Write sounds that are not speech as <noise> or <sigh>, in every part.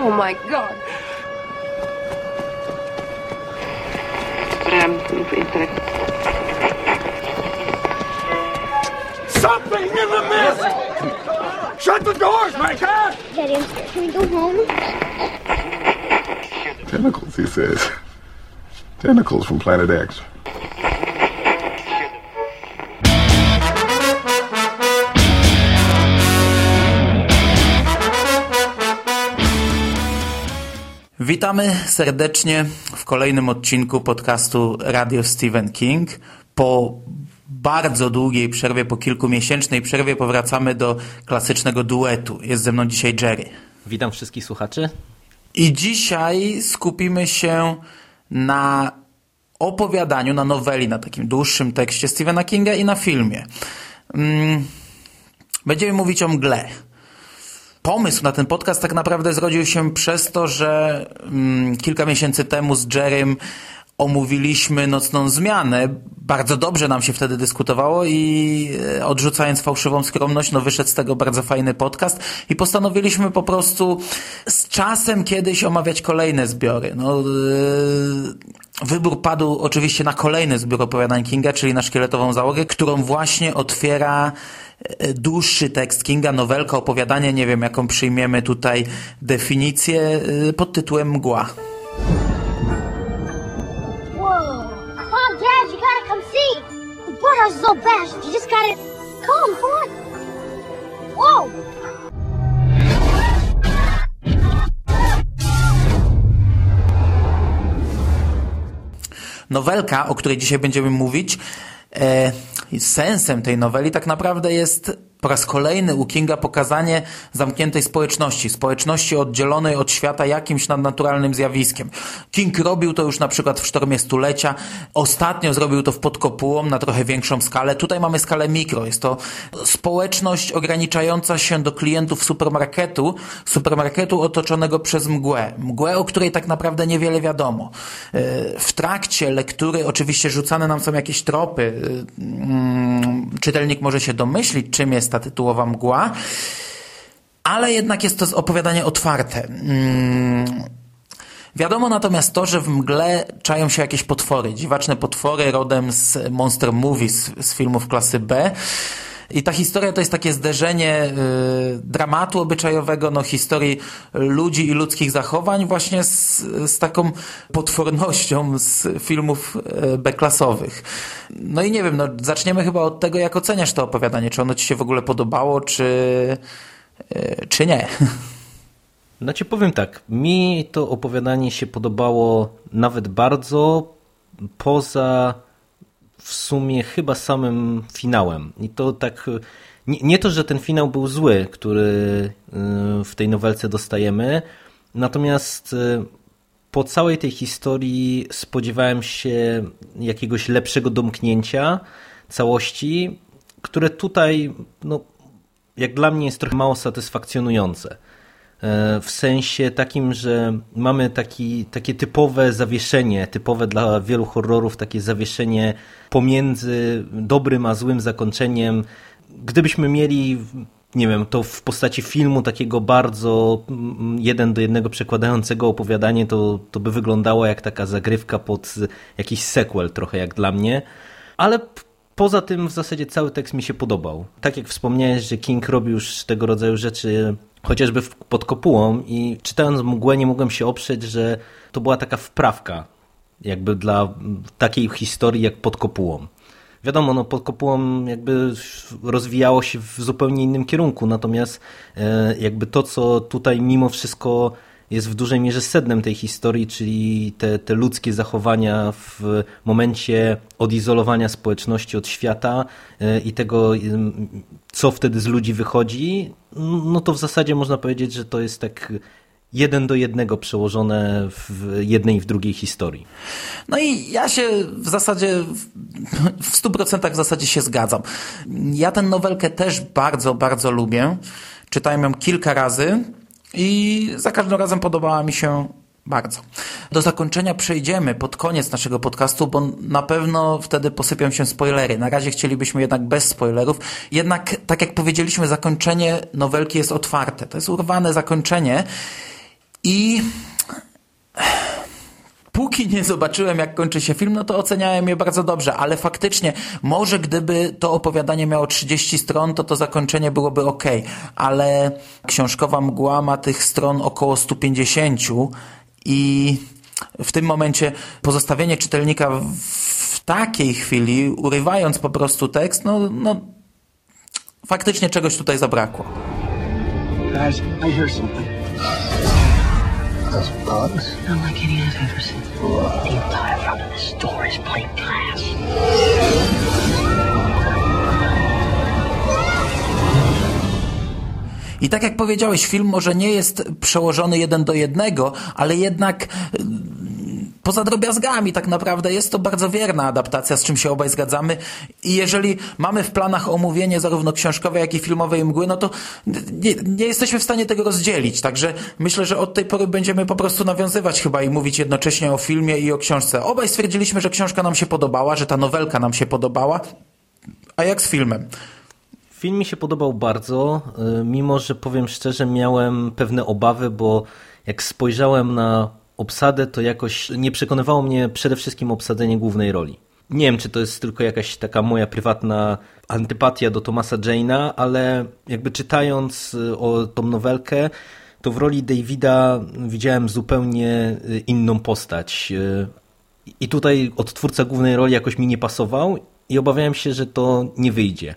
Oh my God. Something in the mist! Shut the doors, Micah! Daddy, I'm scared. Can we go home? Tentacles, he says. Tentacles from Planet X. Witamy serdecznie w kolejnym odcinku podcastu Radio Stephen King. Po bardzo długiej przerwie, po kilkumiesięcznej przerwie powracamy do klasycznego duetu. Jest ze mną dzisiaj Jerry. Witam wszystkich słuchaczy. I dzisiaj skupimy się na opowiadaniu, na noweli, na takim dłuższym tekście Stephena Kinga i na filmie. Mm, Będziemy mówić o mgle. Pomysł na ten podcast tak naprawdę zrodził się przez to, że mm, kilka miesięcy temu z Jerrym omówiliśmy nocną zmianę. Bardzo dobrze nam się wtedy dyskutowało i e, odrzucając fałszywą skromność, no wyszedł z tego bardzo fajny podcast i postanowiliśmy po prostu z czasem kiedyś omawiać kolejne zbiory. No, e, wybór padł oczywiście na kolejny zbiór opowiadań Kinga, czyli na szkieletową załogę, którą właśnie otwiera dłuższy tekst Kinga, nowelka, opowiadanie, nie wiem jaką przyjmiemy tutaj definicję, e, pod tytułem Mgła. Whoa. Mom, Dad, you gotta come see. The birdhouse is all bashed. You just gotta come. Come on. Whoa. Nowelka, o której dzisiaj będziemy mówić, e, sensem tej noweli tak naprawdę jest po raz kolejny u Kinga pokazanie zamkniętej społeczności, społeczności oddzielonej od świata jakimś nadnaturalnym zjawiskiem. King robił to już na przykład w Sztormie Stulecia, ostatnio zrobił to w Pod Kopułą na trochę większą skalę. Tutaj mamy skalę mikro. Jest to społeczność ograniczająca się do klientów supermarketu, supermarketu otoczonego przez mgłę. Mgłę, o której tak naprawdę niewiele wiadomo. E, W trakcie lektury oczywiście rzucane nam są jakieś tropy. E, mm, Czytelnik może się domyślić, czym jest ta tytułowa mgła, ale jednak jest to opowiadanie otwarte. Mm, Wiadomo natomiast to, że w mgle czają się jakieś potwory, dziwaczne potwory rodem z Monster Movies, z filmów klasy B. I ta historia to jest takie zderzenie y, dramatu obyczajowego, no historii ludzi i ludzkich zachowań właśnie z, z taką potwornością z filmów y, B-klasowych. No i nie wiem, no zaczniemy chyba od tego, jak oceniasz to opowiadanie. Czy ono ci się w ogóle podobało, czy, y, czy nie? <laughs> No ci powiem tak, mi to opowiadanie się podobało nawet bardzo, poza w sumie chyba samym finałem. I to tak, nie, nie to, że ten finał był zły, który y, w tej nowelce dostajemy, natomiast y, po całej tej historii spodziewałem się jakiegoś lepszego domknięcia całości, które tutaj, no, jak dla mnie jest trochę mało satysfakcjonujące. E, W sensie takim, że mamy taki, takie typowe zawieszenie, typowe dla wielu horrorów, takie zawieszenie pomiędzy dobrym a złym zakończeniem. Gdybyśmy mieli, nie wiem, to w postaci filmu takiego bardzo mm, jeden do jednego przekładającego opowiadanie, to, to by wyglądało jak taka zagrywka pod jakiś sequel, trochę jak dla mnie. Ale poza tym w zasadzie cały tekst mi się podobał. Tak jak wspomniałeś, że King robił już tego rodzaju rzeczy chociażby pod kopułą i czytając mgłę nie mogłem się oprzeć, że to była taka wprawka jakby dla takiej historii jak pod kopułą. Wiadomo, no pod kopułą jakby rozwijało się w zupełnie innym kierunku, natomiast e, jakby to, co tutaj mimo wszystko jest w dużej mierze sednem tej historii, czyli te, te ludzkie zachowania w momencie odizolowania społeczności od świata e, i tego, em, co wtedy z ludzi wychodzi, no to w zasadzie można powiedzieć, że to jest tak jeden do jednego przełożone w jednej i w drugiej historii. No i ja się w zasadzie, w stu procentach w zasadzie się zgadzam. Ja tę nowelkę też bardzo, bardzo lubię. Czytałem ją kilka razy i za każdym razem podobała mi się bardzo. Do zakończenia przejdziemy pod koniec naszego podcastu, bo na pewno wtedy posypią się spoilery. Na razie chcielibyśmy jednak bez spoilerów. Jednak, tak jak powiedzieliśmy, zakończenie nowelki jest otwarte. To jest urwane zakończenie. I póki nie zobaczyłem, jak kończy się film, no to oceniałem je bardzo dobrze, ale faktycznie, może gdyby to opowiadanie miało 30 stron, to to zakończenie byłoby ok, ale książkowa mgła ma tych stron około 150 i w tym momencie pozostawienie czytelnika w takiej chwili, urywając po prostu tekst, no, no faktycznie czegoś tutaj zabrakło. Guys, I hear something. That's bugs. Not like any I've ever seen. The entire front of this is plate glass. I tak jak powiedziałeś, film może nie jest przełożony jeden do jednego, ale jednak poza drobiazgami tak naprawdę jest to bardzo wierna adaptacja, z czym się obaj zgadzamy. I jeżeli mamy w planach omówienie zarówno książkowej, jak i filmowej mgły, no to nie, nie jesteśmy w stanie tego rozdzielić. Także myślę, że od tej pory będziemy po prostu nawiązywać chyba i mówić jednocześnie o filmie i o książce. Obaj stwierdziliśmy, że książka nam się podobała, że ta nowelka nam się podobała. A jak z filmem? Film mi się podobał bardzo, y, mimo że powiem szczerze, miałem pewne obawy, bo jak spojrzałem na obsadę, to jakoś nie przekonywało mnie przede wszystkim obsadzenie głównej roli. Nie wiem, czy to jest tylko jakaś taka moja prywatna antypatia do Thomasa Jane'a, ale jakby czytając y, o tą nowelkę, to w roli Davida widziałem zupełnie y, inną postać. I tutaj odtwórca głównej roli jakoś mi nie pasował i obawiałem się, że to nie wyjdzie.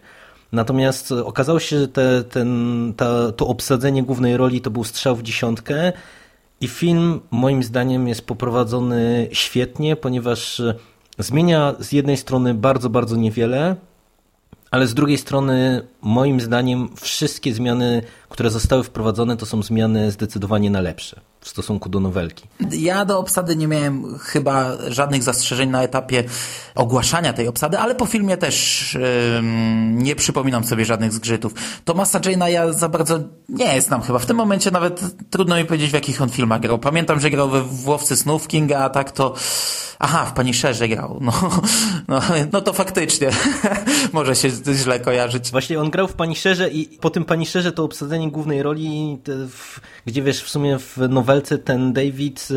Natomiast okazało się, że te, ten, ta, to obsadzenie głównej roli to był strzał w dziesiątkę i film moim zdaniem jest poprowadzony świetnie, ponieważ zmienia z jednej strony bardzo, bardzo niewiele, ale z drugiej strony moim zdaniem wszystkie zmiany, które zostały wprowadzone to są zmiany zdecydowanie na lepsze w stosunku do nowelki. Ja do obsady nie miałem chyba żadnych zastrzeżeń na etapie ogłaszania tej obsady, ale po filmie też yy, nie przypominam sobie żadnych zgrzytów. Tomasa Jane'a ja za bardzo nie znam chyba. W tym momencie nawet trudno mi powiedzieć, w jakich on filmach grał. Pamiętam, że grał we Włowcy Snów Kinga, a tak to... Aha, w Pani Szerze grał. No, <laughs> no, no to faktycznie <laughs> może się źle kojarzyć. Właśnie on grał w Pani Szerze i po tym Pani Szerze to obsadzenie głównej roli, w, gdzie wiesz, w sumie w nowelce ten David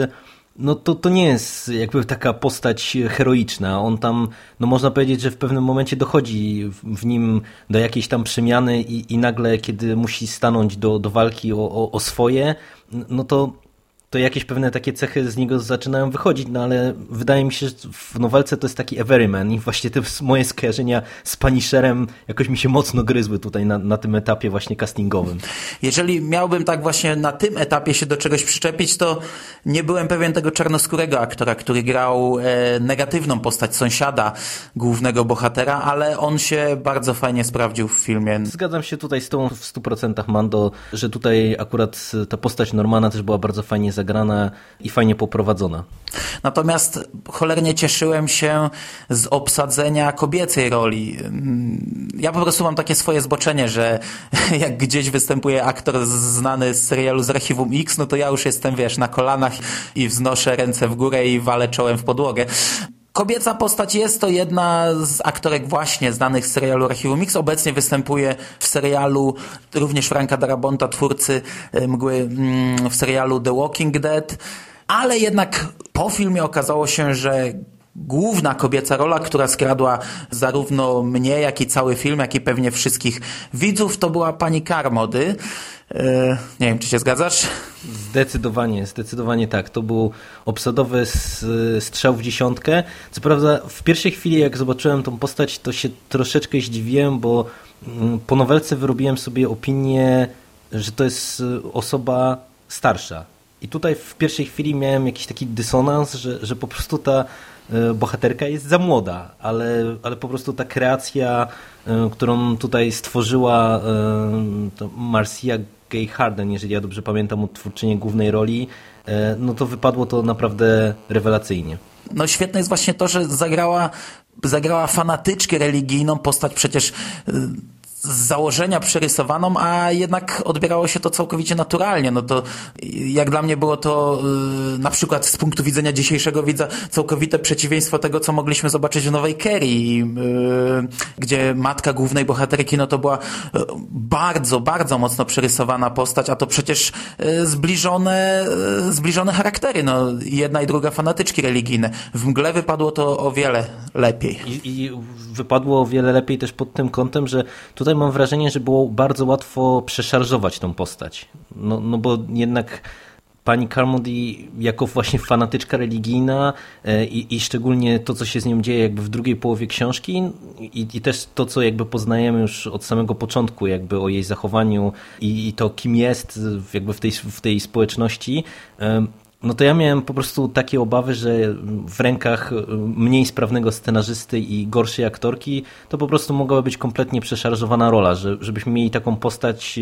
no to, to nie jest jakby taka postać heroiczna. On tam, no można powiedzieć, że w pewnym momencie dochodzi w nim do jakiejś tam przemiany i, i nagle, kiedy musi stanąć do, do walki o, o, o swoje, no to to jakieś pewne takie cechy z niego zaczynają wychodzić, no ale wydaje mi się, że w nowelce to jest taki everyman i właśnie te moje skojarzenia z Punisherem jakoś mi się mocno gryzły tutaj na, na tym etapie właśnie castingowym. Jeżeli miałbym tak właśnie na tym etapie się do czegoś przyczepić, to nie byłem pewien tego czarnoskórego aktora, który grał e, negatywną postać sąsiada głównego bohatera, ale on się bardzo fajnie sprawdził w filmie. Zgadzam się tutaj z tą w 100% Mando, że tutaj akurat ta postać Normana też była bardzo fajnie zagrana zagrana i fajnie poprowadzona. Natomiast cholernie cieszyłem się z obsadzenia kobiecej roli. Ja po prostu mam takie swoje zboczenie, że <laughs> jak gdzieś występuje aktor znany z serialu z Archiwum X, no to ja już jestem, wiesz, na kolanach i wznoszę ręce w górę i walę czołem w podłogę. Kobieca postać jest to jedna z aktorek właśnie znanych z serialu Archiwum Mix. Obecnie występuje w serialu również Franka Darabonta, twórcy e, Mgły mm, w serialu The Walking Dead. Ale jednak po filmie okazało się, że główna kobieca rola, która skradła zarówno mnie, jak i cały film, jak i pewnie wszystkich widzów, to była pani Karmody. E, nie wiem, czy się zgadzasz? Zdecydowanie, zdecydowanie tak. To był obsadowy strzał w dziesiątkę. Co prawda w pierwszej chwili jak zobaczyłem tą postać, to się troszeczkę zdziwiłem, bo mm, po nowelce wyrobiłem sobie opinię, że to jest osoba starsza. I tutaj w pierwszej chwili miałem jakiś taki dysonans, że, że po prostu ta bohaterka jest za młoda, ale, ale po prostu ta kreacja, e, którą tutaj stworzyła Marcia Gay Harden, jeżeli ja dobrze pamiętam, twórczynię głównej roli, no to wypadło to naprawdę rewelacyjnie. No świetne jest właśnie to, że zagrała, zagrała fanatyczkę religijną, postać przecież z założenia przerysowaną, a jednak odbierało się to całkowicie naturalnie. No to jak dla mnie było to yy, na przykład z punktu widzenia dzisiejszego widza całkowite przeciwieństwo tego, co mogliśmy zobaczyć w Nowej Kerry, gdzie matka głównej bohaterki, no to była yy, bardzo, bardzo mocno przerysowana postać, a to przecież yy, zbliżone, zbliżone charaktery, no jedna i druga fanatyczki religijne. W mgle wypadło to o wiele lepiej. I, I wypadło o wiele lepiej też pod tym kątem, że tutaj mam wrażenie, że było bardzo łatwo przeszarżować tą postać. No, no bo jednak pani Carmody jako właśnie fanatyczka religijna e, i, i, szczególnie to, co się z nią dzieje jakby w drugiej połowie książki i, i, też to, co jakby poznajemy już od samego początku jakby o jej zachowaniu i, i to, kim jest jakby w tej, w tej społeczności, no to ja miałem po prostu takie obawy, że w rękach mniej sprawnego scenarzysty i gorszej aktorki to po prostu mogła być kompletnie przeszarżowana rola, że, żebyśmy mieli taką postać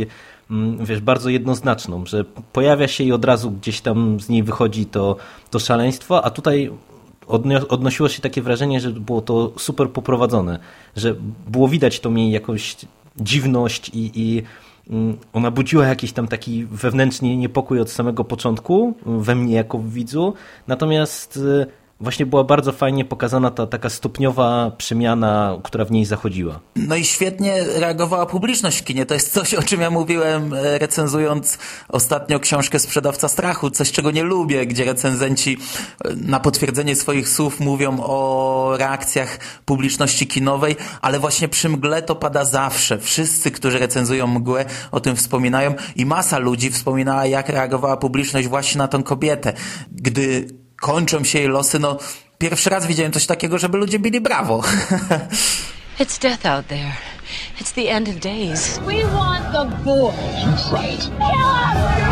mm, wiesz, bardzo jednoznaczną, że pojawia się i od razu gdzieś tam z niej wychodzi to, to szaleństwo, a tutaj odnosiło się takie wrażenie, że było to super poprowadzone, że było widać to jej jakąś dziwność i, i ona budziła jakiś tam taki wewnętrzny niepokój od samego początku we mnie jako widzu, natomiast y, właśnie była bardzo fajnie pokazana ta taka stopniowa przemiana, która w niej zachodziła. No i świetnie reagowała publiczność w kinie. To jest coś, o czym ja mówiłem e, recenzując ostatnio książkę Sprzedawca Strachu. Coś, czego nie lubię, gdzie recenzenci e, na potwierdzenie swoich słów mówią o reakcjach publiczności kinowej, ale właśnie przy mgle to pada zawsze. Wszyscy, którzy recenzują mgłę, o tym wspominają i masa ludzi wspominała, jak reagowała publiczność właśnie na tą kobietę. Gdy kończą się jej losy, no pierwszy raz widziałem coś takiego, żeby ludzie bili brawo. <laughs> It's death out there. It's the end of days. We want the boy. Right.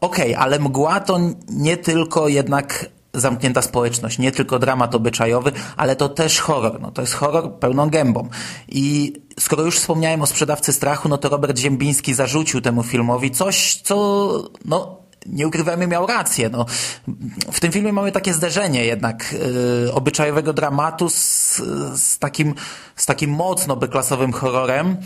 Okej, okay, ale mgła to nie tylko jednak zamknięta społeczność, nie tylko dramat obyczajowy, ale to też horror. No, to jest horror pełną gębą. I skoro już wspomniałem o sprzedawcy strachu, no to Robert Ziembiński zarzucił temu filmowi coś, co no, nie ukrywajmy, miał rację. No, w tym filmie mamy takie zderzenie jednak yy, obyczajowego dramatu z, z, takim, z takim mocno beklasowym horrorem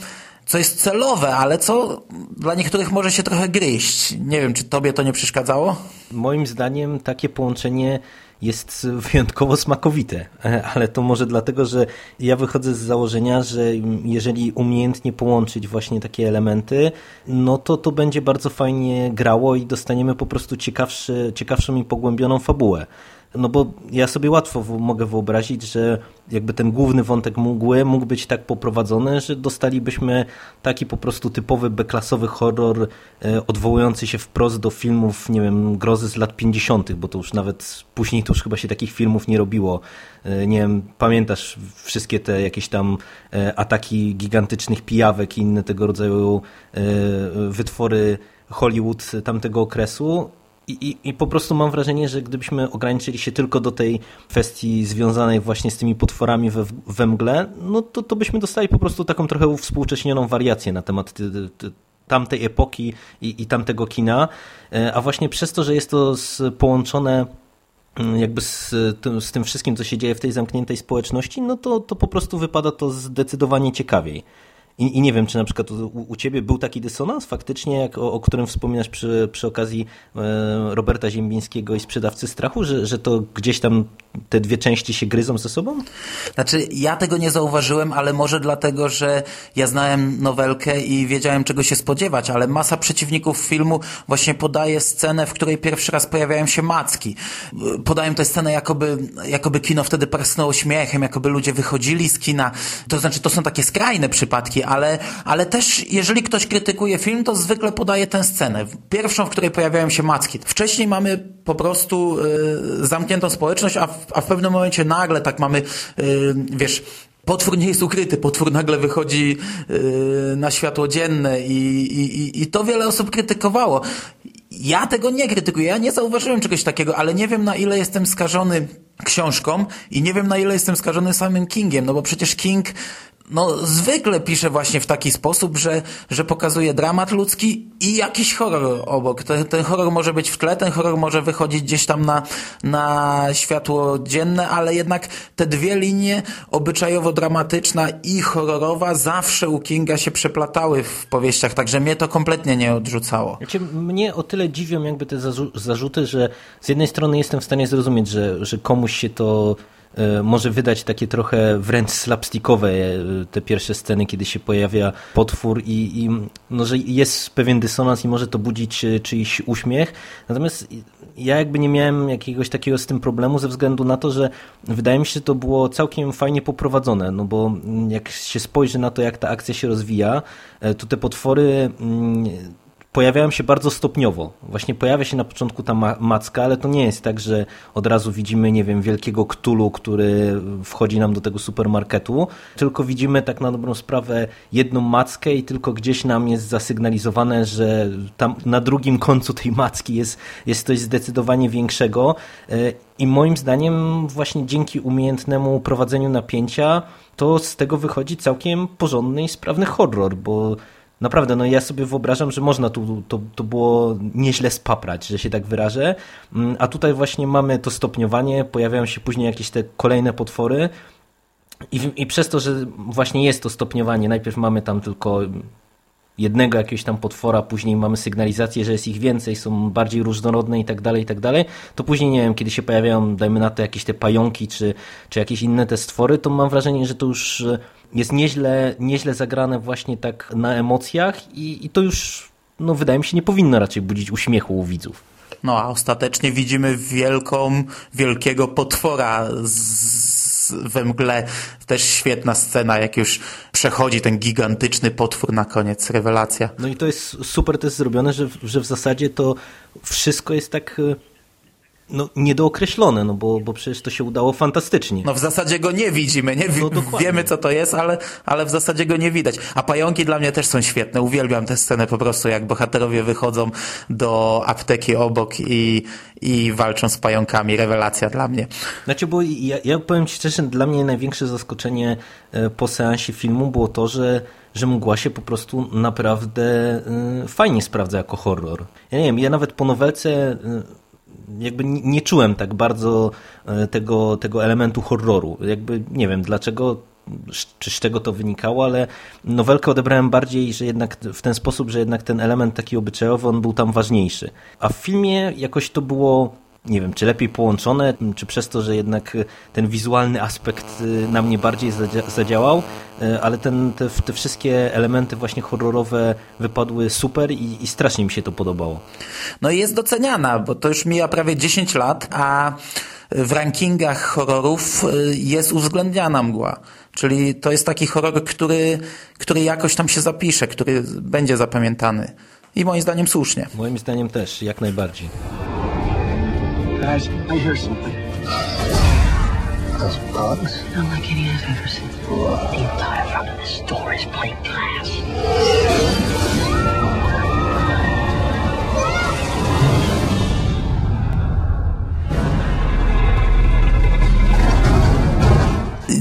co jest celowe, ale co dla niektórych może się trochę gryźć. Nie wiem, czy tobie to nie przeszkadzało? Moim zdaniem takie połączenie jest wyjątkowo smakowite, <laughs> ale to może dlatego, że ja wychodzę z założenia, że jeżeli umiejętnie połączyć właśnie takie elementy, no to to będzie bardzo fajnie grało i dostaniemy po prostu ciekawszy, ciekawszą i pogłębioną fabułę. No bo ja sobie łatwo mogę wyobrazić, że jakby ten główny wątek mgły mógł być tak poprowadzony, że dostalibyśmy taki po prostu typowy beklasowy horror e, odwołujący się wprost do filmów, nie wiem, grozy z lat 50., bo to już nawet później to już chyba się takich filmów nie robiło. E, nie wiem, pamiętasz wszystkie te jakieś tam e, ataki gigantycznych pijawek i inne tego rodzaju wytwory Hollywood tamtego okresu i, i, I, po prostu mam wrażenie, że gdybyśmy ograniczyli się tylko do tej kwestii związanej właśnie z tymi potworami we, we mgle, no to, to byśmy dostali po prostu taką trochę uwspółcześnioną wariację na temat ty, ty, tamtej epoki i, i tamtego kina. E, a właśnie przez to, że jest to połączone mm, jakby z tym, z tym wszystkim, co się dzieje w tej zamkniętej społeczności, no to, to po prostu wypada to zdecydowanie ciekawiej. I, I, nie wiem, czy na przykład u, u, ciebie był taki dysonans faktycznie, jak o, o którym wspominasz przy, przy okazji e, Roberta Ziembińskiego i sprzedawcy strachu, że, że to gdzieś tam te dwie części się gryzą ze sobą? Znaczy, ja tego nie zauważyłem, ale może dlatego, że ja znałem nowelkę i wiedziałem, czego się spodziewać, ale masa przeciwników filmu właśnie podaje scenę, w której pierwszy raz pojawiają się macki. Podają tę scenę, jakoby, jakoby kino wtedy prasnęło śmiechem, jakoby ludzie wychodzili z kina. To znaczy, to są takie skrajne przypadki, ale, ale też, jeżeli ktoś krytykuje film, to zwykle podaje tę scenę. Pierwszą, w której pojawiają się macki. Wcześniej mamy po prostu yy, zamkniętą społeczność, a w a w pewnym momencie nagle tak mamy, yy, wiesz, Potwór nie jest ukryty, potwór nagle wychodzi yy, na światło dzienne i, i, i to wiele osób krytykowało. Ja tego nie krytykuję, ja nie zauważyłem czegoś takiego, ale nie wiem na ile jestem skażony książką i nie wiem na ile jestem skażony samym Kingiem, no bo przecież King no, zwykle pisze właśnie w taki sposób, że, że pokazuje dramat ludzki i jakiś horror obok. Ten, ten horror może być w tle, ten horror może wychodzić gdzieś tam na, na światło dzienne, ale jednak te dwie linie, obyczajowo-dramatyczna i horrorowa, zawsze u Kinga się przeplatały w powieściach, także mnie to kompletnie nie odrzucało. Znaczy, mnie o tyle dziwią jakby te zarzuty, że z jednej strony jestem w stanie zrozumieć, że, że komuś się to może wydać takie trochę wręcz slapstickowe e, te pierwsze sceny, kiedy się pojawia potwór i, i no, że jest pewien dysonans i może to budzić e, czyjś uśmiech. Natomiast ja jakby nie miałem jakiegoś takiego z tym problemu ze względu na to, że wydaje mi się, że to było całkiem fajnie poprowadzone, no bo jak się spojrzy na to, jak ta akcja się rozwija, to te potwory mm, pojawiają się bardzo stopniowo. Właśnie pojawia się na początku ta ma macka, ale to nie jest tak, że od razu widzimy, nie wiem, wielkiego ktulu, który wchodzi nam do tego supermarketu, tylko widzimy tak na dobrą sprawę jedną mackę i tylko gdzieś nam jest zasygnalizowane, że tam na drugim końcu tej macki jest, jest coś zdecydowanie większego e, i moim zdaniem właśnie dzięki umiejętnemu prowadzeniu napięcia to z tego wychodzi całkiem porządny i sprawny horror, bo Naprawdę, no ja sobie wyobrażam, że można tu, to, to było nieźle spaprać, że się tak wyrażę, mm, a tutaj właśnie mamy to stopniowanie, pojawiają się później jakieś te kolejne potwory. I, i przez to, że właśnie jest to stopniowanie, najpierw mamy tam tylko jednego jakiegoś tam potwora, później mamy sygnalizację, że jest ich więcej, są bardziej różnorodne i tak dalej, i tak dalej, to później, nie wiem, kiedy się pojawiają, dajmy na to jakieś te pająki, czy, czy jakieś inne te stwory, to mam wrażenie, że to już jest nieźle, nieźle zagrane właśnie tak na emocjach i, i to już, no wydaje mi się, nie powinno raczej budzić uśmiechu u widzów. No a ostatecznie widzimy wielką, wielkiego potwora z, we mgle. Też świetna scena, jak już przechodzi ten gigantyczny potwór na koniec, rewelacja. No i to jest super też zrobione, że, że w zasadzie to wszystko jest tak no, niedookreślone, no bo, bo przecież to się udało fantastycznie. No w zasadzie go nie widzimy, nie no, wiemy co to jest, ale, ale w zasadzie go nie widać. A pająki dla mnie też są świetne. Uwielbiam tę scenę po prostu, jak bohaterowie wychodzą do apteki obok i, i walczą z pająkami. Rewelacja dla mnie. Znaczy, bo ja, ja powiem Ci szczerze, dla mnie największe zaskoczenie e, po seansie filmu było to, że że mgła się po prostu naprawdę y, fajnie sprawdza jako horror. Ja nie wiem, ja nawet po nowelce y, jakby nie czułem tak bardzo e, tego, tego elementu horroru. Jakby nie wiem dlaczego, czy z czego to wynikało, ale nowelkę odebrałem bardziej, że jednak w ten sposób, że jednak ten element taki obyczajowy, on był tam ważniejszy. A w filmie jakoś to było nie wiem, czy lepiej połączone, czy przez to, że jednak ten wizualny aspekt y, na mnie bardziej zadziałał, y, ale ten, te, te wszystkie elementy właśnie horrorowe wypadły super i, i, strasznie mi się to podobało. No i jest doceniana, bo to już mija prawie 10 lat, a w rankingach horrorów jest uwzględniana mgła. Czyli to jest taki horror, który, który jakoś tam się zapisze, który będzie zapamiętany. I moim zdaniem słusznie. Moim zdaniem też, jak najbardziej. Guys, I hear something. Those bugs? Unlike any I've ever seen. The entire front of this store is plain glass.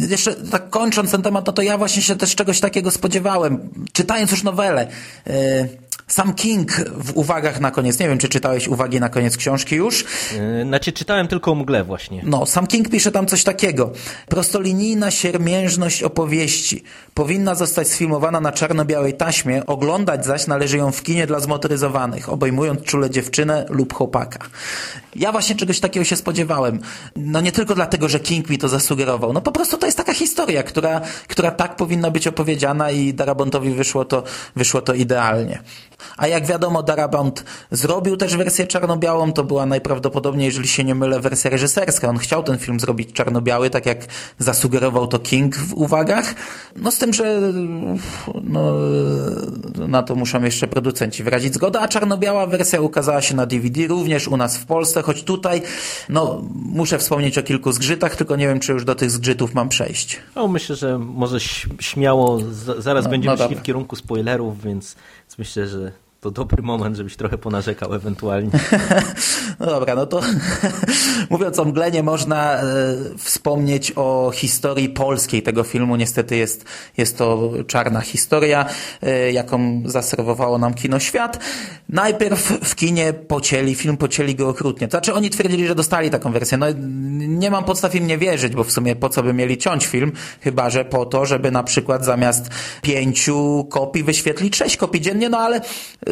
Jeszcze tak kończąc ten temat, no to ja właśnie się też czegoś takiego spodziewałem. Czytając już nowelę, yy, sam King w uwagach na koniec, nie wiem, czy czytałeś uwagi na koniec książki już? Yy, znaczy, czytałem tylko o mgle właśnie. No, sam King pisze tam coś takiego. Prostolinijna siermiężność opowieści powinna zostać sfilmowana na czarno-białej taśmie, oglądać zaś należy ją w kinie dla zmotoryzowanych, obejmując czule dziewczynę lub chłopaka. Ja właśnie czegoś takiego się spodziewałem. No nie tylko dlatego, że King mi to zasugerował. No po prostu to jest taka historia, która, która tak powinna być opowiedziana i Darabontowi wyszło to, wyszło to idealnie. A jak wiadomo, Darabont zrobił też wersję czarno-białą, to była najprawdopodobniej, jeżeli się nie mylę, wersja reżyserska. On chciał ten film zrobić czarno-biały, tak jak zasugerował to King w uwagach. No z tym, że no, na to muszą jeszcze producenci wyrazić zgodę, a czarno-biała wersja ukazała się na DVD również u nas w Polsce, choć tutaj no, muszę wspomnieć o kilku zgrzytach, tylko nie wiem, czy już do tych zgrzytów mam przejść. No, myślę, że może śmiało, zaraz no, będziemy no szli w kierunku spoilerów, więc myślę, że to dobry moment, żebyś trochę ponarzekał ewentualnie. <laughs> No dobra, no to <laughs> mówiąc o mgle, nie można e, wspomnieć o historii polskiej tego filmu. Niestety jest, jest to czarna historia, e, jaką zaserwowało nam Kino Świat. Najpierw w kinie pocięli, film pocięli go okrutnie. To znaczy oni twierdzili, że dostali taką wersję. No nie mam podstaw im nie wierzyć, bo w sumie po co by mieli ciąć film, chyba że po to, żeby na przykład zamiast pięciu kopii wyświetlić sześć kopii dziennie, no ale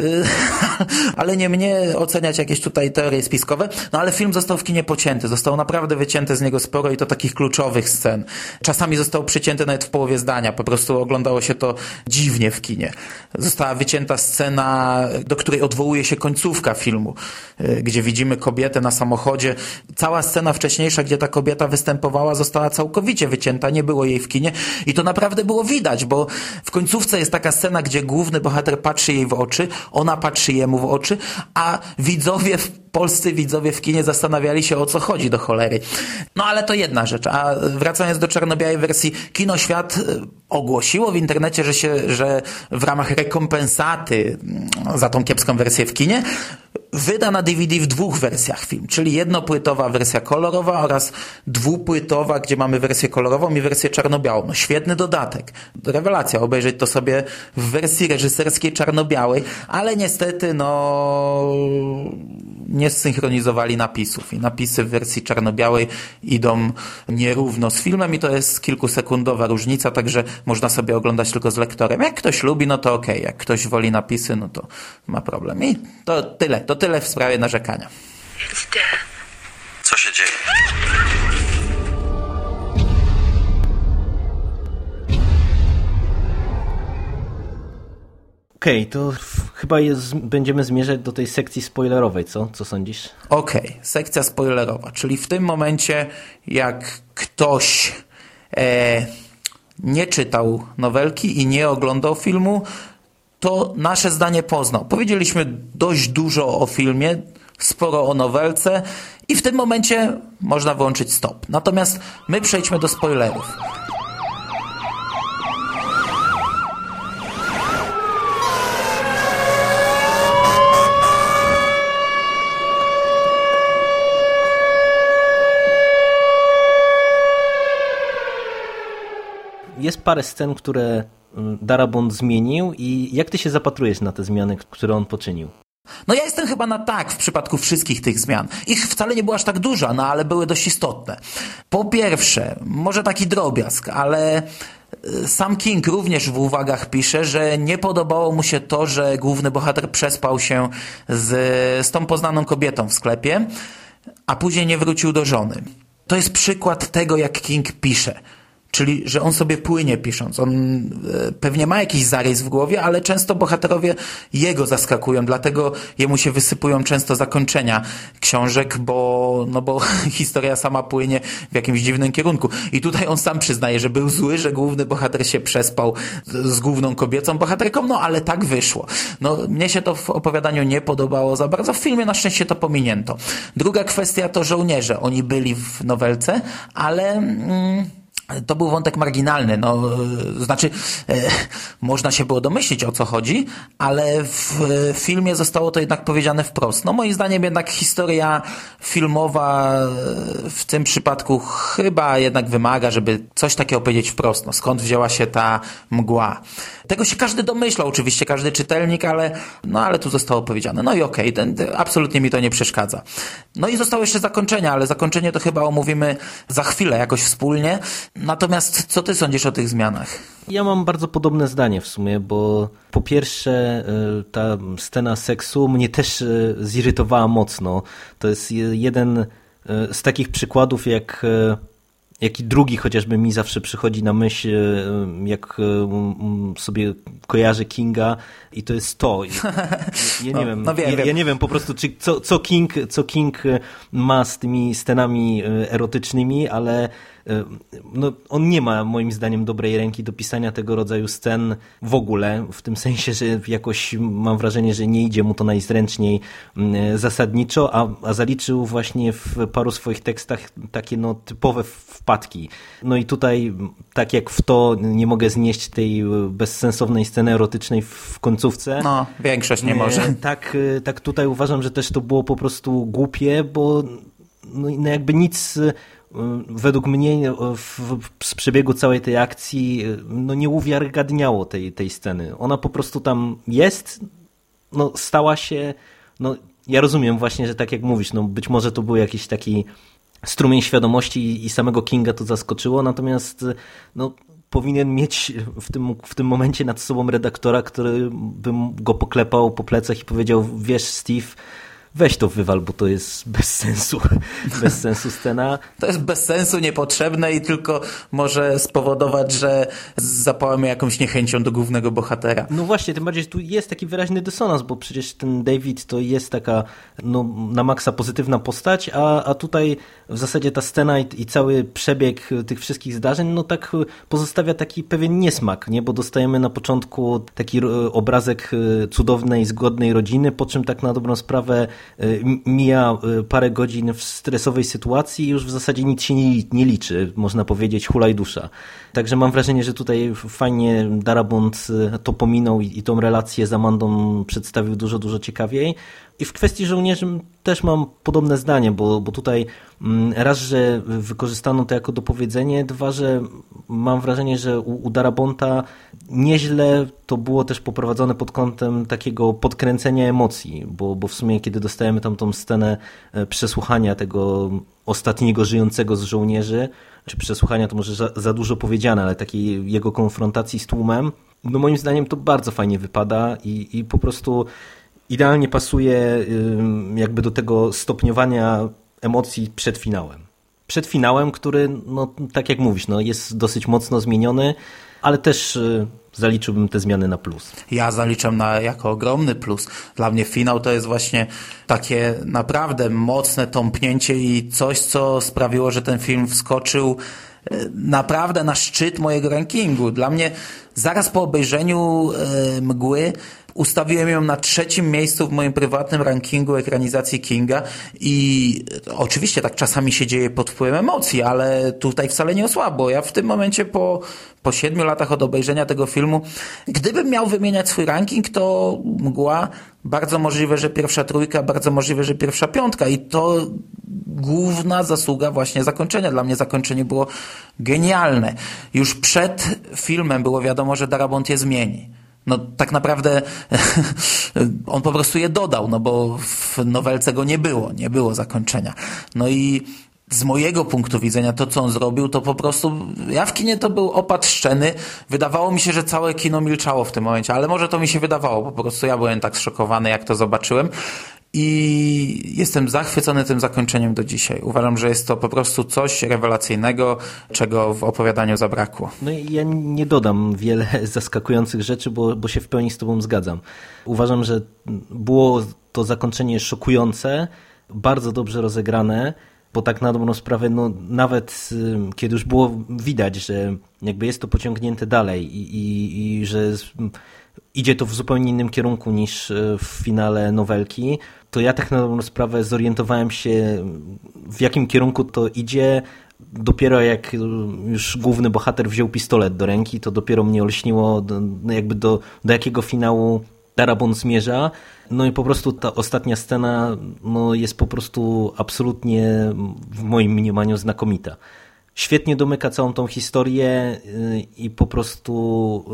<laughs> ale nie mnie oceniać jakieś tutaj teorie spiskowe, no ale film został w kinie pocięty, został naprawdę wycięte z niego sporo i to takich kluczowych scen. Czasami został przycięty nawet w połowie zdania, po prostu oglądało się to dziwnie w kinie. Została wycięta scena, do której odwołuje się końcówka filmu, yy, gdzie widzimy kobietę na samochodzie. Cała scena wcześniejsza, gdzie ta kobieta występowała, została całkowicie wycięta, nie było jej w kinie i to naprawdę było widać, bo w końcówce jest taka scena, gdzie główny bohater patrzy jej w oczy, ona patrzy jemu w oczy, a widzowie, polscy widzowie w kinie zastanawiali się o co chodzi do cholery. No ale to jedna rzecz. A wracając do czarno-białej wersji, Kino Świat e, ogłosiło w internecie, że się, że w ramach rekompensaty mm, za tą kiepską wersję w kinie wyda na DVD w dwóch wersjach film, czyli jednopłytowa wersja kolorowa oraz dwupłytowa, gdzie mamy wersję kolorową i wersję czarno-białą. No świetny dodatek. Rewelacja, obejrzeć to sobie w wersji reżyserskiej czarno-białej, ale niestety no nie zsynchronizowali napisów i napisy w wersji czarno-białej idą nierówno z filmem i to jest kilkusekundowa różnica, także można sobie oglądać tylko z lektorem. Jak ktoś lubi, no to okay. jak ktoś woli napisy, no to ma problem. I to tyle, to tyle w sprawie narzekania. Co się dzieje? Okej, okay, to chyba jest, będziemy zmierzać do tej sekcji spoilerowej, co? Co sądzisz? Okej, okay, sekcja spoilerowa, czyli w tym momencie jak ktoś e, nie czytał nowelki i nie oglądał filmu, to nasze zdanie poznał. Powiedzieliśmy dość dużo o filmie, sporo o nowelce i w tym momencie można włączyć stop. Natomiast my przejdźmy do spoilerów. Jest parę scen, które Darabont zmienił i jak ty się zapatrujesz na te zmiany, które on poczynił? No ja jestem chyba na tak w przypadku wszystkich tych zmian. Ich wcale nie było aż tak dużo, no ale były dość istotne. Po pierwsze, może taki drobiazg, ale y, sam King również w uwagach pisze, że nie podobało mu się to, że główny bohater przespał się z, z tą poznaną kobietą w sklepie, a później nie wrócił do żony. To jest przykład tego, jak King pisze. Czyli, że on sobie płynie pisząc. On e, pewnie ma jakiś zarys w głowie, ale często bohaterowie jego zaskakują, dlatego jemu się wysypują często zakończenia książek, bo, no bo <laughs> historia sama płynie w jakimś dziwnym kierunku. I tutaj on sam przyznaje, że był zły, że główny bohater się przespał z główną kobiecą bohaterką, no ale tak wyszło. No, mnie się to w opowiadaniu nie podobało za bardzo. W filmie na szczęście to pominięto. Druga kwestia to żołnierze. Oni byli w nowelce, ale... Mm, to był wątek marginalny. No, znaczy, e, można się było domyślić o co chodzi, ale w filmie zostało to jednak powiedziane wprost. No, moim zdaniem jednak historia filmowa w tym przypadku chyba jednak wymaga, żeby coś takiego powiedzieć wprost. No, skąd wzięła się ta mgła? Tego się każdy domyślał, oczywiście, każdy czytelnik, ale, no, ale tu zostało powiedziane. No i okej, okay, absolutnie mi to nie przeszkadza. No i zostało jeszcze zakończenie, ale zakończenie to chyba omówimy za chwilę jakoś wspólnie. Natomiast co ty sądzisz o tych zmianach? Ja mam bardzo podobne zdanie w sumie, bo po pierwsze y, ta scena seksu mnie też y, zirytowała mocno. To jest jeden y, z takich przykładów, jak jak i drugi chociażby mi zawsze przychodzi na myśl, jak sobie kojarzę Kinga i to jest to. <laughs> Ja, nie no, wiem, no wiem, ja, ja, nie wiem po prostu, czy, co, co, King, co King ma z tymi scenami erotycznymi, ale no, on nie ma moim zdaniem dobrej ręki do pisania tego rodzaju scen w ogóle, w tym sensie, że jakoś mam wrażenie, że nie idzie mu to najzręczniej mm, zasadniczo, a, a zaliczył właśnie w paru swoich tekstach takie no, typowe wpadki. No i tutaj, tak jak w to nie mogę znieść tej bezsensownej sceny erotycznej w końcówce. No, większość nie może. <laughs> Tak, tak tutaj uważam, że też to było po prostu głupie, bo no, no jakby nic według mnie w, w, z przebiegu całej tej akcji y, no nie uwiarygadniało tej, tej sceny. Ona po prostu tam jest, no stała się, no ja rozumiem właśnie, że tak jak mówisz, no być może to był jakiś taki strumień świadomości i samego Kinga to zaskoczyło, natomiast y, no, powinien mieć w tym, w tym momencie nad sobą redaktora, który bym go poklepał po plecach i powiedział, wiesz Steve, weź to wywal, bo to jest bez sensu, <laughs> bez sensu scena. To jest bez sensu, niepotrzebne i tylko może spowodować, że zapałamy jakąś niechęcią do głównego bohatera. No właśnie, tym bardziej, że tu jest taki wyraźny dysonans, bo przecież ten David to jest taka no, na maksa pozytywna postać, a, a tutaj w zasadzie ta scena i, i cały przebieg tych wszystkich zdarzeń, no tak pozostawia taki pewien niesmak, nie? bo dostajemy na początku taki obrazek e, cudownej, zgodnej rodziny, po czym tak na dobrą sprawę mija y, parę godzin w stresowej sytuacji i już w zasadzie nic się nie, nie liczy, można powiedzieć, hulaj dusza. Także mam wrażenie, że tutaj fajnie Darabont y, to pominął i, i tą relację z Amandą przedstawił dużo, dużo ciekawiej. I w kwestii żołnierzy też mam podobne zdanie, bo, bo tutaj mm, raz, że wykorzystano to jako dopowiedzenie, dwa, że mam wrażenie, że u, u Darabonta nieźle to było też poprowadzone pod kątem takiego podkręcenia emocji, bo, bo w sumie kiedy dostajemy tam tą scenę e, przesłuchania tego ostatniego żyjącego z żołnierzy, czy przesłuchania to może za, za dużo powiedziane, ale takiej jego konfrontacji z tłumem, no moim zdaniem to bardzo fajnie wypada i, i po prostu idealnie pasuje jakby do tego stopniowania emocji przed finałem. Przed finałem, który, no, tak jak mówisz, no, jest dosyć mocno zmieniony, ale też y, zaliczyłbym te zmiany na plus. Ja zaliczam na, jako ogromny plus. Dla mnie finał to jest właśnie takie naprawdę mocne tąpnięcie i coś, co sprawiło, że ten film wskoczył y, naprawdę na szczyt mojego rankingu. Dla mnie zaraz po obejrzeniu e, Mgły Ustawiłem ją na trzecim miejscu w moim prywatnym rankingu ekranizacji Kinga i oczywiście tak czasami się dzieje pod wpływem emocji, ale tutaj wcale nie osłabło. Ja w tym momencie po, po siedmiu latach od obejrzenia tego filmu, gdybym miał wymieniać swój ranking, to mgła bardzo możliwe, że pierwsza trójka, bardzo możliwe, że pierwsza piątka i to główna zasługa właśnie zakończenia. Dla mnie zakończenie było genialne. Już przed filmem było wiadomo, że Darabont je zmieni no tak naprawdę <laughs> on po prostu je dodał, no bo w nowelce go nie było, nie było zakończenia. No i z mojego punktu widzenia to, co on zrobił, to po prostu, ja w kinie to był opad szczeny. Wydawało mi się, że całe kino milczało w tym momencie, ale może to mi się wydawało, po prostu ja byłem tak zszokowany, jak to zobaczyłem. I jestem zachwycony tym zakończeniem do dzisiaj. Uważam, że jest to po prostu coś rewelacyjnego, czego w opowiadaniu zabrakło. No i ja nie dodam wiele <laughs> zaskakujących rzeczy, bo, bo się w pełni z Tobą zgadzam. Uważam, że było to zakończenie szokujące, bardzo dobrze rozegrane, bo tak na dobrą sprawę, no, nawet kiedy już było widać, że jakby jest to pociągnięte dalej i, i, i że idzie to w zupełnie innym kierunku niż y, w finale nowelki, to ja tak na dobrą sprawę zorientowałem się, w jakim kierunku to idzie. Dopiero jak już główny bohater wziął pistolet do ręki, to dopiero mnie olśniło, no jakby do, do jakiego finału Darabon zmierza. No i po prostu ta ostatnia scena no jest po prostu absolutnie w moim mniemaniu znakomita. Świetnie domyka całą tą historię y, i po prostu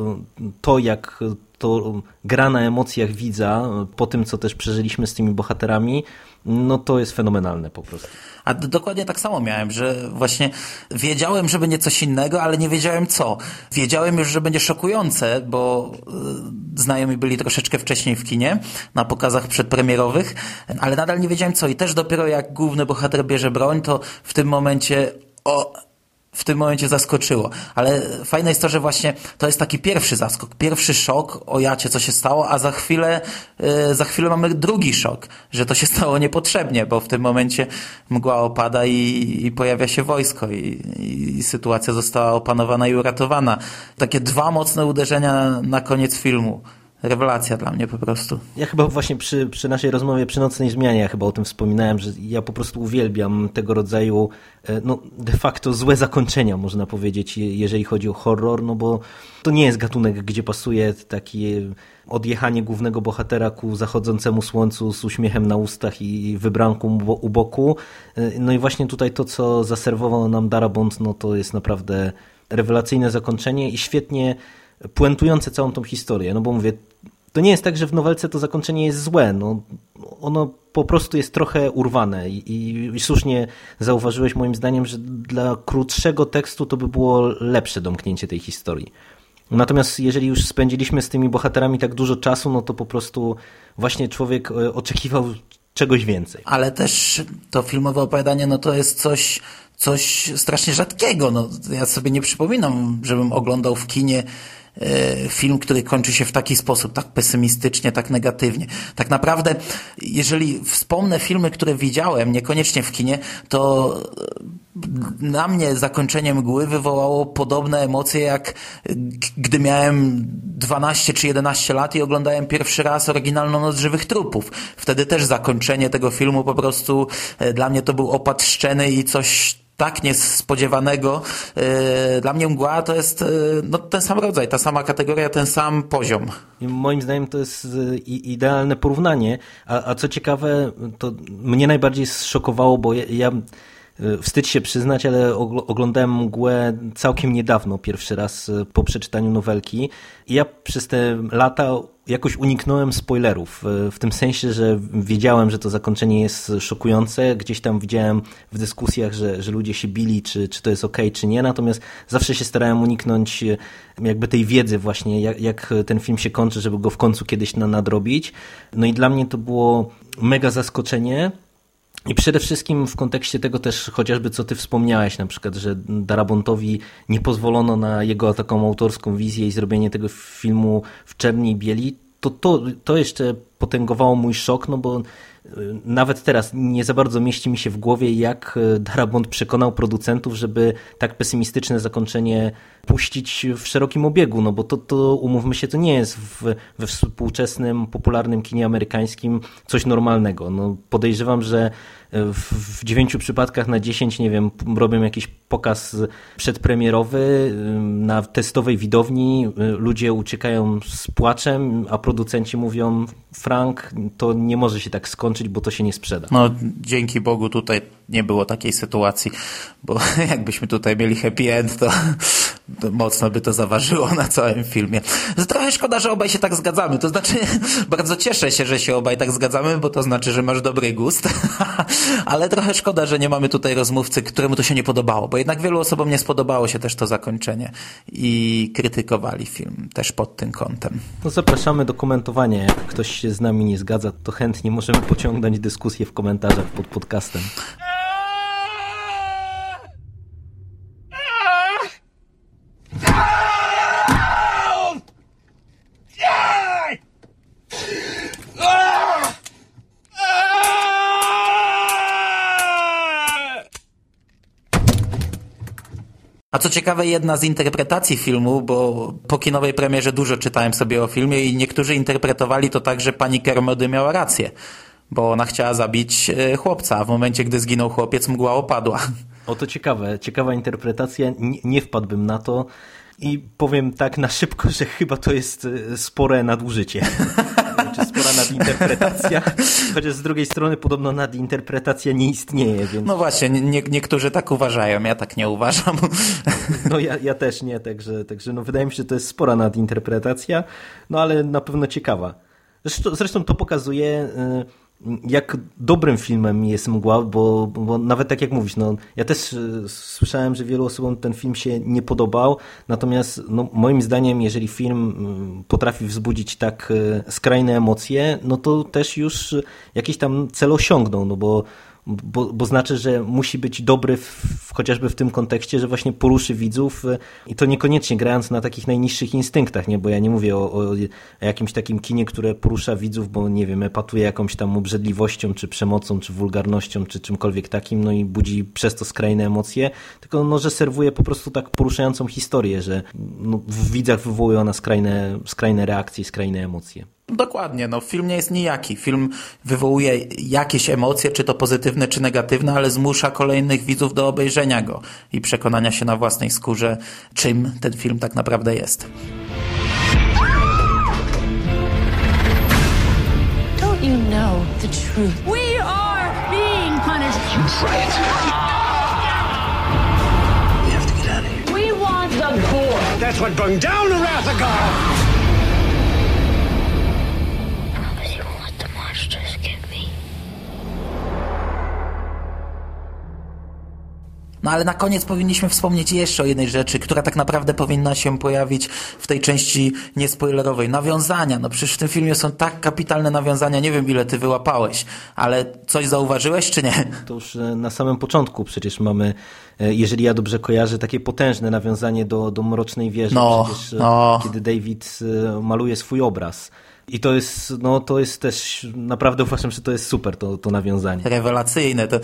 y, to, jak to gra na emocjach widza, po tym co też przeżyliśmy z tymi bohaterami, no to jest fenomenalne po prostu. A dokładnie tak samo miałem, że właśnie wiedziałem, że będzie coś innego, ale nie wiedziałem co. Wiedziałem już, że będzie szokujące, bo y, znajomi byli troszeczkę wcześniej w kinie, na pokazach przedpremierowych, ale nadal nie wiedziałem co. I też dopiero jak główny bohater bierze broń, to w tym momencie o, w tym momencie zaskoczyło. Ale fajne jest to, że właśnie to jest taki pierwszy zaskok, pierwszy szok, o jacie, co się stało, a za chwilę, yy, za chwilę mamy drugi szok, że to się <laughs> stało niepotrzebnie, bo w tym momencie mgła opada i, i pojawia się wojsko i, i, sytuacja została opanowana i uratowana. Takie dwa mocne uderzenia na koniec filmu rewelacja dla mnie po prostu. Ja chyba właśnie przy, przy naszej rozmowie przy Nocnej Zmianie ja chyba o tym wspominałem, że ja po prostu uwielbiam tego rodzaju e, no de facto złe zakończenia można powiedzieć, jeżeli chodzi o horror, no bo to nie jest gatunek, gdzie pasuje takie odjechanie głównego bohatera ku zachodzącemu słońcu z uśmiechem na ustach i wybranką u boku. E, no i właśnie tutaj to, co zaserwował nam Darabont, no to jest naprawdę rewelacyjne zakończenie i świetnie puentujące całą tą historię. No bo mówię, to nie jest tak, że w nowelce to zakończenie jest złe. No, ono po prostu jest trochę urwane I, i, słusznie zauważyłeś moim zdaniem, że dla krótszego tekstu to by było lepsze domknięcie tej historii. Natomiast jeżeli już spędziliśmy z tymi bohaterami tak dużo czasu, no to po prostu właśnie człowiek e, oczekiwał czegoś więcej. Ale też to filmowe opowiadanie, no to jest coś, coś strasznie rzadkiego. No, ja sobie nie przypominam, żebym oglądał w kinie film, który kończy się w taki sposób, tak pesymistycznie, tak negatywnie. Tak naprawdę, jeżeli wspomnę filmy, które widziałem, niekoniecznie w kinie, to na mnie zakończenie mgły wywołało podobne emocje, jak gdy miałem 12 czy 11 lat i oglądałem pierwszy raz oryginalną Noc Żywych Trupów. Wtedy też zakończenie tego filmu po prostu e, dla mnie to był opad szczeny i coś tak niespodziewanego. E, dla mnie mgła to jest e, no, ten sam rodzaj, ta sama kategoria, ten sam poziom. Moim zdaniem to jest e, idealne porównanie. A, a co ciekawe, to mnie najbardziej zszokowało, bo ja, ja wstyd się przyznać, ale oglądałem mgłę całkiem niedawno, pierwszy raz po przeczytaniu nowelki. I ja przez te lata jakoś uniknąłem spoilerów, e, w tym sensie, że wiedziałem, że to zakończenie jest szokujące, gdzieś tam widziałem w dyskusjach, że, że ludzie się bili, czy, czy to jest ok, czy nie, natomiast zawsze się starałem uniknąć jakby tej wiedzy właśnie, jak, jak ten film się kończy, żeby go w końcu kiedyś na, nadrobić. No i dla mnie to było mega zaskoczenie, i przede wszystkim w kontekście tego też chociażby co ty wspomniałeś, na przykład, że Darabontowi nie pozwolono na jego taką autorską wizję i zrobienie tego filmu w czerni i bieli, to, to, to jeszcze potęgowało mój szok, no bo nawet teraz nie za bardzo mieści mi się w głowie, jak e, Darabont przekonał producentów, żeby tak pesymistyczne zakończenie puścić w szerokim obiegu, no bo to, to umówmy się, to nie jest w, we współczesnym, popularnym kinie amerykańskim coś normalnego. No, podejrzewam, że w dziewięciu przypadkach na dziesięć, nie wiem, robią jakiś pokaz przedpremierowy na testowej widowni, ludzie uciekają z płaczem, a producenci mówią Frank, to nie może się tak skończyć, bo to się nie sprzeda. No dzięki Bogu tutaj nie było takiej sytuacji, bo <laughs> jakbyśmy tutaj mieli happy end, to mocno by to zaważyło na całym filmie. Trochę szkoda, że obaj się tak zgadzamy. To znaczy, <laughs> bardzo cieszę się, że się obaj tak zgadzamy, bo to znaczy, że masz dobry gust, <laughs> ale trochę szkoda, że nie mamy tutaj rozmówcy, któremu to się nie podobało, bo jednak wielu osobom nie spodobało się też to zakończenie i krytykowali film też pod tym kątem. No zapraszamy do komentowania. Jak ktoś się z nami nie zgadza, to chętnie możemy pociągnąć dyskusję w komentarzach pod podcastem. A co ciekawe, jedna z interpretacji filmu, bo po kinowej premierze dużo czytałem sobie o filmie i niektórzy interpretowali to tak, że pani Kermody miała rację, bo ona chciała zabić e, chłopca, a w momencie, gdy zginął chłopiec, mgła opadła. O to ciekawe, ciekawa interpretacja, nie, nie wpadłbym na to i powiem tak na szybko, że chyba to jest e, spore nadużycie. <laughs> nadinterpretacja, <laughs> chociaż z drugiej strony podobno nadinterpretacja nie istnieje. Więc... No właśnie, nie, niektórzy tak uważają, ja tak nie uważam. <laughs> No ja, ja też nie, także, także no wydaje mi się, że to jest spora nadinterpretacja, no ale na pewno ciekawa. Zresztą, zresztą to pokazuje... Yy, jak dobrym filmem jest Mgła, bo, bo nawet tak jak mówisz, no, ja też e, słyszałem, że wielu osobom ten film się nie podobał, natomiast no, moim zdaniem, jeżeli film mm, potrafi wzbudzić tak e, skrajne emocje, no to też już jakiś tam cel osiągnął, no bo bo, bo znaczy, że musi być dobry w, chociażby w tym kontekście, że właśnie poruszy widzów y, i to niekoniecznie grając na takich najniższych instynktach, nie? bo ja nie mówię o, o jakimś takim kinie, które porusza widzów, bo nie wiem, epatuje jakąś tam obrzydliwością, czy przemocą, czy wulgarnością, czy czymkolwiek takim, no i budzi przez to skrajne emocje, tylko no, że serwuje po prostu tak poruszającą historię, że no, w widzach wywołuje ona skrajne, skrajne reakcje, skrajne emocje. Dokładnie, no film nie jest nijaki. Film wywołuje jakieś emocje, czy to pozytywne, czy negatywne, ale zmusza kolejnych widzów do obejrzenia go i przekonania się na własnej skórze, czym ten film tak naprawdę jest. Don't you know the truth? We are being punished. You try it. We have to get out of here. We want the gore. That's what brung down the wrath of God. No ale na koniec powinniśmy wspomnieć jeszcze o jednej rzeczy, która tak naprawdę powinna się pojawić w tej części niespoilerowej. Nawiązania. No przecież w tym filmie są tak kapitalne nawiązania, nie wiem ile ty wyłapałeś, ale coś zauważyłeś czy nie? To już e, na samym początku przecież mamy, e, jeżeli ja dobrze kojarzę, takie potężne nawiązanie do, do Mrocznej Wieży. No, przecież, e, no. Kiedy David maluje swój obraz. I to jest, no to jest też, naprawdę uważam, że to jest super, to, to nawiązanie. rewelacyjne. To,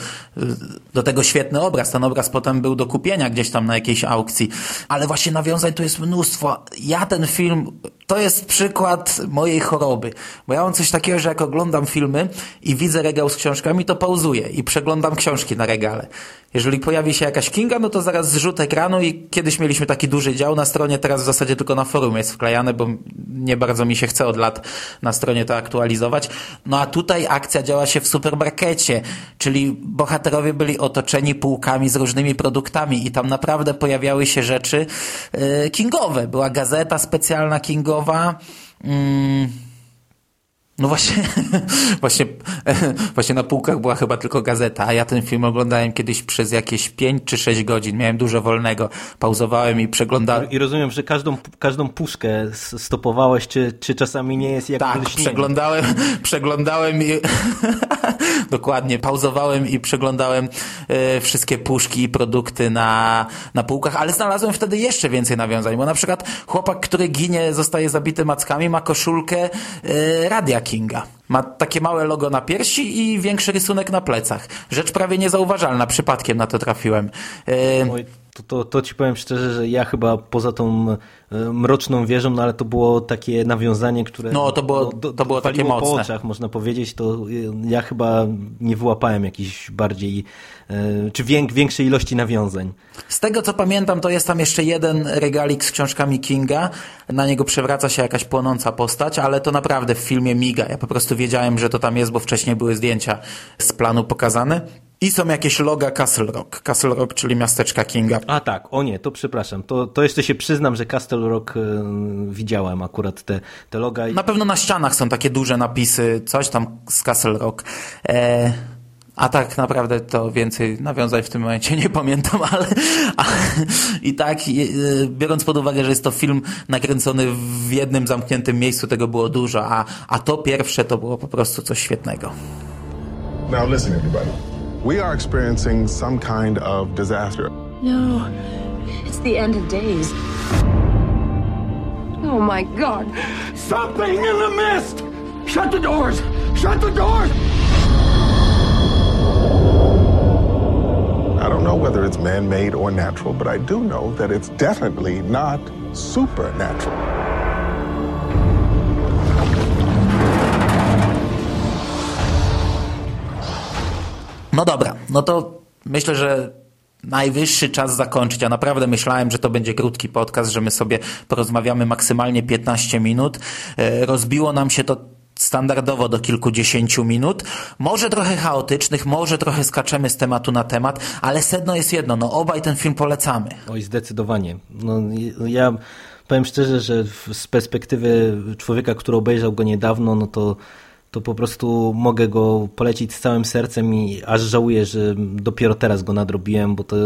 do tego świetny obraz. Ten obraz potem był do kupienia gdzieś tam na jakiejś aukcji. Ale właśnie nawiązań tu jest mnóstwo. Ja ten film, to jest przykład mojej choroby. Bo ja mam coś takiego, że jak oglądam filmy i widzę regał z książkami, to pauzuję i przeglądam książki na regale. Jeżeli pojawi się jakaś Kinga, no to zaraz zrzut ekranu i kiedyś mieliśmy taki duży dział na stronie, teraz w zasadzie tylko na forum jest wklejane, bo nie bardzo mi się chce od lat na stronie to aktualizować. No a tutaj akcja działa się w supermarkecie, czyli bohaterowie byli otoczeni półkami z różnymi produktami i tam naprawdę pojawiały się rzeczy yy, kingowe. Była gazeta specjalna kingowa, mm, no właśnie, <laughs> właśnie, <laughs> właśnie na półkach była chyba tylko gazeta, a ja ten film oglądałem kiedyś przez jakieś 5 czy 6 godzin. Miałem dużo wolnego, pauzowałem i przeglądałem. I rozumiem, że każdą, każdą puszkę stopowałeś, czy, czy czasami nie jest jak Tak, przeglądałem, <laughs> przeglądałem i dokładnie, pauzowałem i przeglądałem e, wszystkie puszki i produkty na, na półkach, ale znalazłem wtedy jeszcze więcej nawiązań, bo na przykład chłopak, który ginie, zostaje zabity mackami, ma koszulkę e, Radia Kinga. Ma takie małe logo na piersi i większy rysunek na plecach. Rzecz prawie niezauważalna, przypadkiem na to trafiłem. Oj, to, to, to ci powiem szczerze, że ja chyba poza tą e, mroczną wieżą, no ale to było takie nawiązanie, które No, to było- to było takie waliło po mocne. oczach, można powiedzieć, to e, ja chyba nie wyłapałem jakiejś bardziej, e, czy większej ilości nawiązań. Z tego co pamiętam, to jest tam jeszcze jeden regalik z książkami Kinga. Na niego przewraca się jakaś płonąca postać, ale to naprawdę w filmie miga. Ja po prostu wiedziałem, że to tam jest, bo wcześniej były zdjęcia z planu pokazane. I są jakieś loga Castle Rock. Castle Rock, czyli miasteczka Kinga. A tak, o nie, to przepraszam, to, to jeszcze się przyznam, że Castle Rock e, widziałem akurat te, te loga. Na pewno na ścianach są takie duże napisy, coś tam z Castle Rock. E, a tak naprawdę to więcej nawiązań w tym momencie <laughs> nie pamiętam, ale a, i tak, e, biorąc pod uwagę, że jest to film nakręcony w jednym zamkniętym miejscu, tego było dużo, a, a to pierwsze to było po prostu coś świetnego. Now, listen, everybody. We are experiencing some kind of disaster. No, it's the end of days. Oh my god. Something in the mist! Shut the doors! Shut the doors! I don't know whether it's man made or natural, but I do know that it's definitely not supernatural. No dobra, no to myślę, że najwyższy czas zakończyć. Ja naprawdę myślałem, że to będzie krótki podcast, że my sobie porozmawiamy maksymalnie 15 minut. E, Rozbiło nam się to standardowo do kilkudziesięciu minut. Może trochę chaotycznych, może trochę skaczemy z tematu na temat, ale sedno jest jedno, no obaj ten film polecamy. Oj, zdecydowanie. No, ja powiem szczerze, że z perspektywy człowieka, który obejrzał go niedawno, no to, to po prostu mogę go polecić z całym sercem i aż żałuję, że dopiero teraz go nadrobiłem, bo to,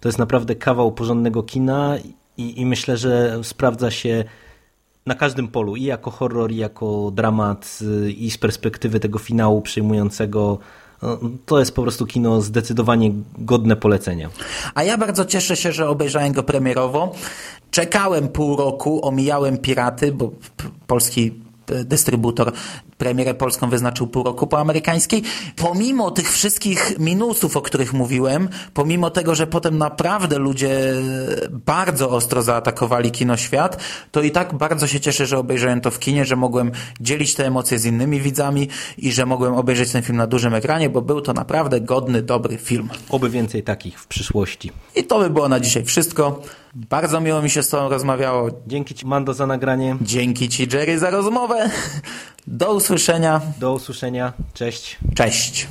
to jest naprawdę kawał porządnego kina i, i myślę, że sprawdza się na każdym polu, i jako horror, i jako dramat, i z perspektywy tego finału przejmującego. No, to jest po prostu kino zdecydowanie godne polecenia. A ja bardzo cieszę się, że obejrzałem go premierowo. Czekałem pół roku, omijałem Piraty, bo polski dystrybutor premierę polską wyznaczył pół roku po amerykańskiej. Pomimo tych wszystkich minusów, o których mówiłem, pomimo tego, że potem naprawdę ludzie bardzo ostro zaatakowali kinoświat, to i tak bardzo się cieszę, że obejrzałem to w kinie, że mogłem dzielić te emocje z innymi widzami i że mogłem obejrzeć ten film na dużym ekranie, bo był to naprawdę godny, dobry film. Oby więcej takich w przyszłości. I to by było na dzisiaj wszystko. Bardzo miło mi się z Tobą rozmawiało. Dzięki Ci, Mando, za nagranie. Dzięki Ci, Jerry, za rozmowę. Do usłyszenia. Do usłyszenia. Cześć. Cześć.